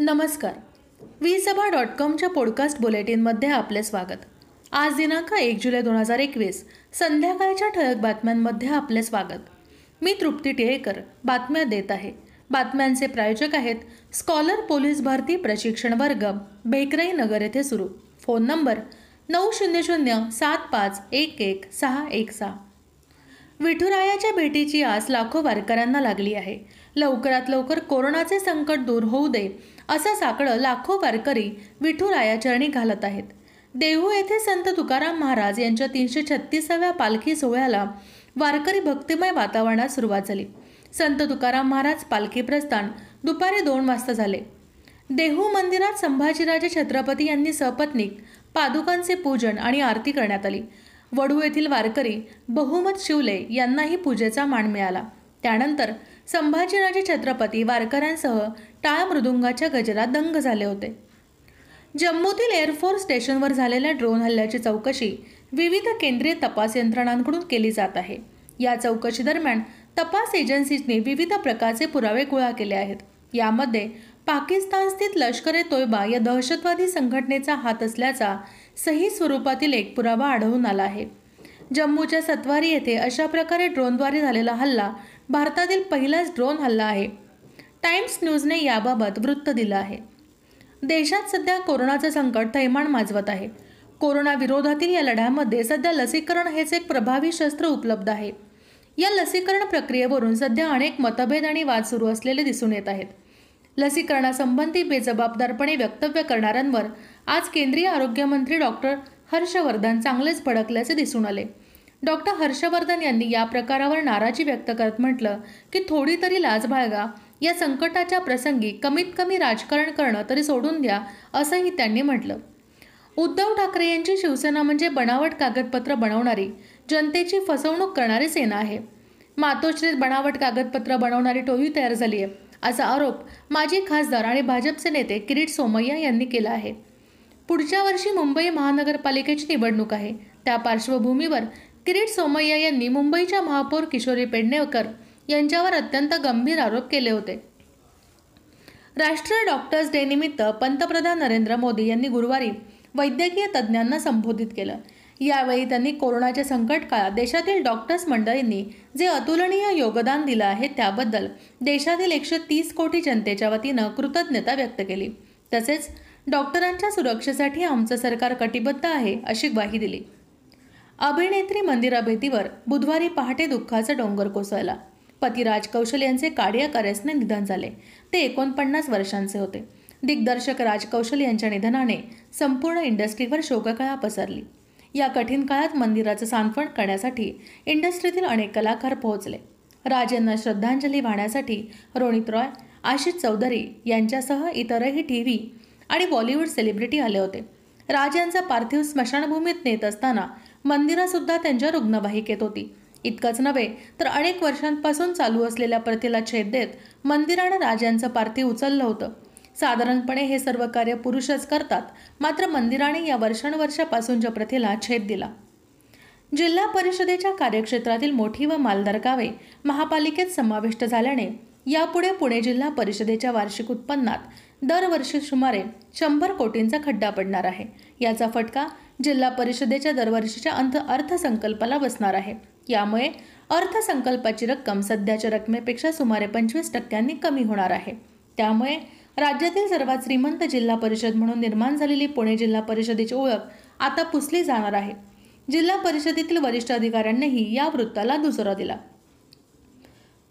नमस्कार. वी सभा डॉट कॉमच्या पॉडकास्ट बुलेटिनमध्ये आपले स्वागत. आज दिनांक एक जुलै दोन हजार एकवीस संध्याकाळच्या ठळक बातम्यांमध्ये आपले स्वागत. मी तृप्ती टिळेकर बातम्या देत आहे. बातम्यांचे प्रायोजक आहेत स्कॉलर पोलीस भरती प्रशिक्षण वर्ग बेकराई नगर येथे सुरू. फोन नंबर नऊ शून्य शून्य सात पाच एक एक सहा एक सहा. विठुरायाच्या भेटीची आस लाखो वारकऱ्यांना लागली आहे. लवकरात लवकर कोरोनाचे संकट दूर होऊ दे असं साकडं लाखो वारकरी विठुरायाचरणी घालत आहेत. देहू येथे संत तुकाराम महाराज यांच्या तीनशे छत्तीसाव्या पालखी सोहळ्याला वारकरी भक्तिमय वातावरणात सुरुवात झाली. संत तुकाराम महाराज पालखी प्रस्थान दुपारी दोन वाजता झाले. देहू मंदिरात संभाजीराजे छत्रपती यांनी सपत्नीक पादुकांचे पूजन आणि आरती करण्यात आली. वडू येथील वारकरी बहुमत शिवले यांनाही पूजेचा मान मिळाला. त्यानंतर संभाजीराजे छत्रपती वारकऱ्यांसह टाळ मृदुंगाच्या गजरात दंग झाले होते. जम्मूतील एअरफोर्स स्टेशनवर झालेल्या ड्रोन हल्ल्याची चौकशी विविध केंद्रीय तपास यंत्रणांकडून केली जात आहे. या चौकशी दरम्यान तपास एजन्सीजने विविध प्रकारचे पुरावे गोळा केले आहेत. यामध्ये पाकिस्तान स्थित लष्कर ए तोयबा या दहशतवादी संघटनेचा हात असल्याचा सही स्वरूपातील एक पुरावा आढळून आला आहे. जम्मूच्या सत्वारी येथे अशा प्रकारे ड्रोनद्वारे झालेला हल्ला भारतातील पहिलाच ड्रोन हल्ला आहे. टाइम्स न्यूजने याबाबत वृत्त दिलं आहे. देशात सध्या कोरोनाचं संकट थैमान माजवत आहे. कोरोनाविरोधातील या लढ्यामध्ये सध्या लसीकरण हेच एक प्रभावी शस्त्र उपलब्ध आहे. या लसीकरण प्रक्रियेवरून सध्या अनेक मतभेद आणि वाद सुरू असलेले दिसून येत आहेत. लसीकरणासंबंधी बेजबाबदारपणे वक्तव्य करणाऱ्यांवर आज केंद्रीय आरोग्यमंत्री डॉक्टर हर्षवर्धन चांगलेच भडकल्याचे दिसून आले. डॉक्टर हर्षवर्धन यांनी या प्रकारावर नाराजी व्यक्त करत म्हटलं की थोडी तरी लाज बाळगा. या संकटाच्या प्रसंगी कमीत कमी राजकारण करणं तरी सोडून द्या असंही त्यांनी म्हटलं. उद्धव ठाकरे यांची शिवसेना म्हणजे बनावट कागदपत्र बनवणारी जनतेची फसवणूक करणारी सेना आहे. मातोश्रीत बनावट कागदपत्र बनवणारी टोळी तयार झाली आहे असा आरोप माजी खासदार आणि भाजपचे नेते किरीट सोमय्या यांनी केला आहे. पुढच्या वर्षी मुंबई महानगरपालिकेची निवडणूक आहे. त्या पार्श्वभूमीवर किरीट सोमय्या यांनी मुंबईच्या महापौर किशोरी पेडणेकर यांच्यावर अत्यंत गंभीर आरोप केले होते. राष्ट्रीय डॉक्टर्स डे निमित्त पंतप्रधान नरेंद्र मोदी यांनी गुरुवारी वैद्यकीय तज्ज्ञांना संबोधित केलं. यावेळी त्यांनी कोरोनाच्या संकट काळात देशातील डॉक्टर्स मंडळींनी जे अतुलनीय योगदान दिलं आहे त्याबद्दल देशातील एकशे तीस कोटी जनतेच्या वतीनं कृतज्ञता व्यक्त केली. तसेच डॉक्टरांच्या सुरक्षेसाठी आमचं सरकार कटिबद्ध आहे अशी ग्वाही दिली. अभिनेत्री मंदिरा भेटीवर बुधवारी पहाटे दुःखाचा डोंगर कोसळला. पती राज कौशल यांचे कार्डियाक अरेस्टने निधन झाले. ते एकोणपन्नास वर्षांचे होते. दिग्दर्शक राज कौशल यांच्या निधनाने संपूर्ण इंडस्ट्रीवर शोककळा पसरली. या कठीण काळात मंदिराचं सांत्वन करण्यासाठी इंडस्ट्रीतील अनेक कलाकार पोहोचले. राज यांना श्रद्धांजली वाहण्यासाठी रोनित रॉय आशिष चौधरी यांच्यासह इतरही टी व्ही आणि बॉलिवूड सेलिब्रिटी आले होते. राजांचा पार्थिव स्मशानभूमीत नेत असताना मंदिरासुद्धा त्यांच्या रुग्णवाहिकेत होती. इतकंच नव्हे तर अनेक वर्षांपासून चालू असलेल्या प्रथेला छेद देत मंदिरानं राजांचं पार्थिव उचललं होतं. साधारणपणे हे सर्व कार्य पुरुषच करतात मात्र मंदिराने या वर्षानुवर्षापासूनच्या प्रथेला छेद दिला. जिल्हा परिषदेच्या कार्यक्षेत्रातील मोठी व मालदार गावे महापालिकेत समाविष्ट झाल्याने यापुढे पुणे जिल्हा परिषदेच्या वार्षिक उत्पन्नात दरवर्षी सुमारे शंभर कोटींचा खड्डा पडणार आहे. याचा फटका जिल्हा परिषदेच्या दरवर्षीच्या अंत अर्थसंकल्पाला बसणार आहे. यामुळे अर्थसंकल्पाची रक्कम सध्याच्या रकमेपेक्षा सुमारे पंचवीस टक्क्यांनी कमी होणार आहे. त्यामुळे राज्यातील सर्वात श्रीमंत जिल्हा परिषद म्हणून निर्माण झालेली पुणे जिल्हा परिषदेची ओळख आता पुसली जाणार आहे. जिल्हा परिषदेतील वरिष्ठ अधिकाऱ्यांनीही या वृत्ताला दुसरा दिला.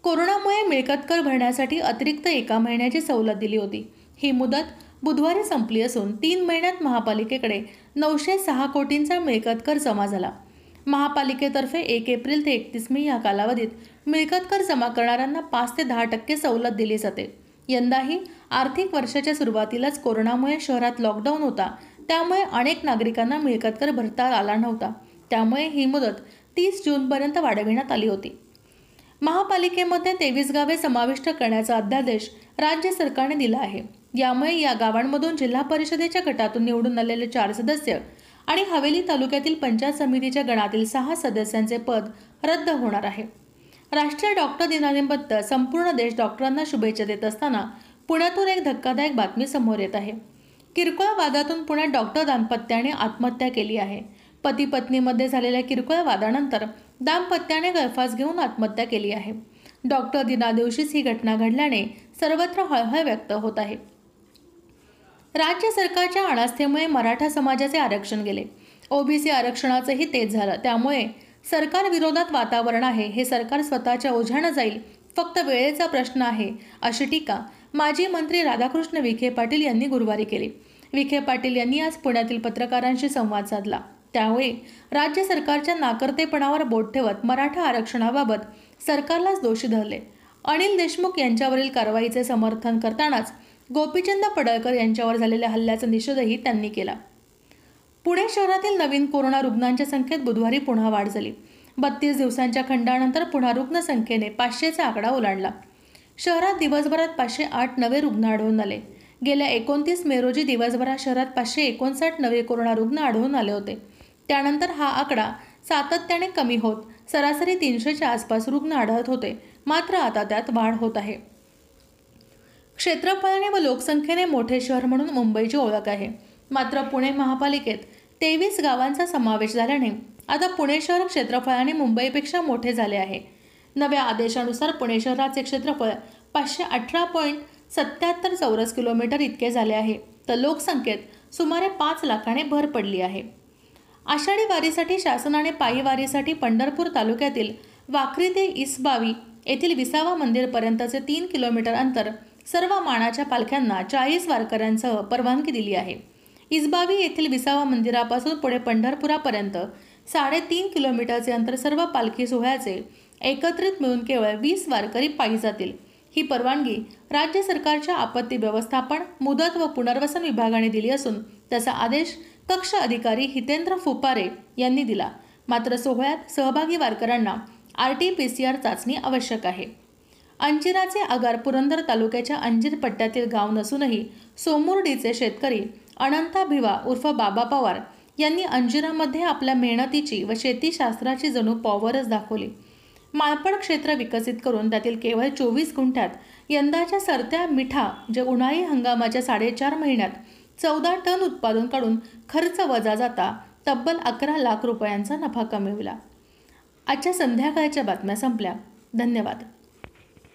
कोरोनामुळे मिळकत कर भरण्यासाठी अतिरिक्त एका महिन्याची सवलत दिली होती. ही मुदत बुधवारी संपली असून तीन महिन्यात महापालिकेकडे नऊशे सहा कोटींचा मिळकत कर जमा झाला. महापालिकेतर्फे एक एप्रिल ते एकतीस मे या कालावधीत मिळकत कर जमा करणाऱ्यांना पाच ते दहा टक्के सवलत दिली जाते. यंदाही आर्थिक वर्षाच्या सुरुवातीलाच कोरोनामुळे शहरात लॉकडाऊन होता. त्यामुळे अनेक नागरिकांना मिळकत कर भरता आला नव्हता. त्यामुळे ही मुदत तीस जूनपर्यंत वाढविण्यात आली होती. महापालिकेमध्ये तेवीस गावे समाविष्ट करण्याचा अध्यादेश राज्य सरकारने दिला आहे. यामुळे या गावांमधून जिल्हा परिषदेच्या गटातून निवडून आलेले चार सदस्य आणि हवेली तालुक्यातील पंचायत समितीच्या गणातील सहा सदस्यांचे पद रद्द होणार आहे. राष्ट्रीय डॉक्टर दिनानिमित्त संपूर्ण देश डॉक्टरांना शुभेच्छा देत असताना पुण्यातून एक धक्कादायक बातमी समोर येत आहे. किरकोळ वादातून पुण्यात डॉक्टर दाम्पत्याने आत्महत्या केली आहे. पती पत्नीमध्ये झालेल्या किरकोळ वादानंतर दाम्पत्याने गळफास घेऊन आत्महत्या केली आहे. डॉक्टर दिना दिवशीच ही घटना घडल्याने सर्वत्र हळहळ व्यक्त होत आहे. राज्य सरकारच्या अनास्थेमुळे मराठा समाजाचे आरक्षण गेले. ओबीसी आरक्षणाचंही तेच झालं. त्यामुळे सरकारविरोधात वातावरण आहे. हे सरकार स्वतःच्या ओझ्यानं जाईल. फक्त वेळेचा प्रश्न आहे अशी टीका माजी मंत्री राधाकृष्ण विखे पाटील यांनी गुरुवारी केली. विखे पाटील यांनी आज पुण्यातील पत्रकारांशी संवाद साधला. त्यावेळी राज्य सरकारच्या नाकर्तेपणावर बोट ठेवत मराठा आरक्षणाबाबत सरकारलाच दोषी धरले. अनिल देशमुख यांच्यावरील कारवाईचे समर्थन करतानाच गोपीचंद पडळकर यांच्यावर झालेल्या हल्ल्याचा निषेधही त्यांनी केला. पुणे शहरातील नवीन कोरोना रुग्णांच्या संख्येत बुधवारी पुन्हा वाढ झाली. बत्तीस दिवसांच्या खंडानंतर पुन्हा रुग्णसंख्येने पाचशेचा आकडा ओलांडला. शहरात दिवसभरात पाचशे आठ नवे रुग्ण आढळून आले. गेल्या एकोणतीस मे रोजी दिवसभरात शहरात पाचशे एकोणसाठ नवे कोरोना रुग्ण आढळून आले होते. त्यानंतर हा आकडा सातत्याने कमी होत सरासरी तीनशेच्या आसपास रुग्ण आढळत होते. मात्र आता त्यात वाढ होत आहे. क्षेत्रफळाने व लोकसंख्येने मोठे शहर म्हणून मुंबईची ओळख आहे. मात्र पुणे महापालिकेत तेवीस गावांचा समावेश झाल्याने आता पुणे शहर क्षेत्रफळाने मुंबईपेक्षा मोठे झाले आहे. नव्या आदेशानुसार पुणे शहराचे क्षेत्रफळ पाचशे अठरा पॉईंट सत्याहत्तर चौरस किलोमीटर इतके झाले आहे. तर लोकसंख्येत सुमारे पाच लाखाने भर पडली आहे. आषाढी वारीसाठी शासनाने पायी वारीसाठी पंढरपूर तालुक्यातील वाखरी ते इसबावी येथील विसावा मंदिरपर्यंतचे तीन किलोमीटर अंतर सर्व मानाच्या पालख्यांना चाळीस वारकऱ्यांसह परवानगी दिली आहे. इजबावी येथील विसावा मंदिरापासून पुढे पंढरपुरापर्यंत साडेतीन किलोमीटरचे अंतर सर्व पालखी सोहळ्याचे एकत्रित मिळून केवळ वीस वारकरी पायी जातील. ही परवानगी राज्य सरकारच्या आपत्ती व्यवस्थापन मुदत व पुनर्वसन विभागाने दिली असून त्याचा आदेश कक्ष अधिकारी हितेंद्र फुपारे यांनी दिला. मात्र सोहळ्यात सहभागी वारकऱ्यांना R T P C R चाचणी आवश्यक आहे. अंजिराचे आगार पुरंदर तालुक्याच्या अंजीर पट्ट्यातील गाव नसूनही सोमुर्डीचे शेतकरी अनंता भिवा उर्फ बाबा पवार यांनी अंजिरामध्ये आपल्या मेहनतीची व शेतीशास्त्राची जणू पॉवरच दाखवली. माळपड क्षेत्र विकसित करून त्यातील केवळ चोवीस गुंठ्यात यंदाच्या सरत्या मिठा जे उन्हाळी हंगामाच्या साडेचार महिन्यात चौदा टन उत्पादन काढून खर्च वजा जाता तब्बल अकरा लाख रुपयांचा नफा कमविला. आजच्या संध्याकाळच्या बातम्या संपल्या. धन्यवाद.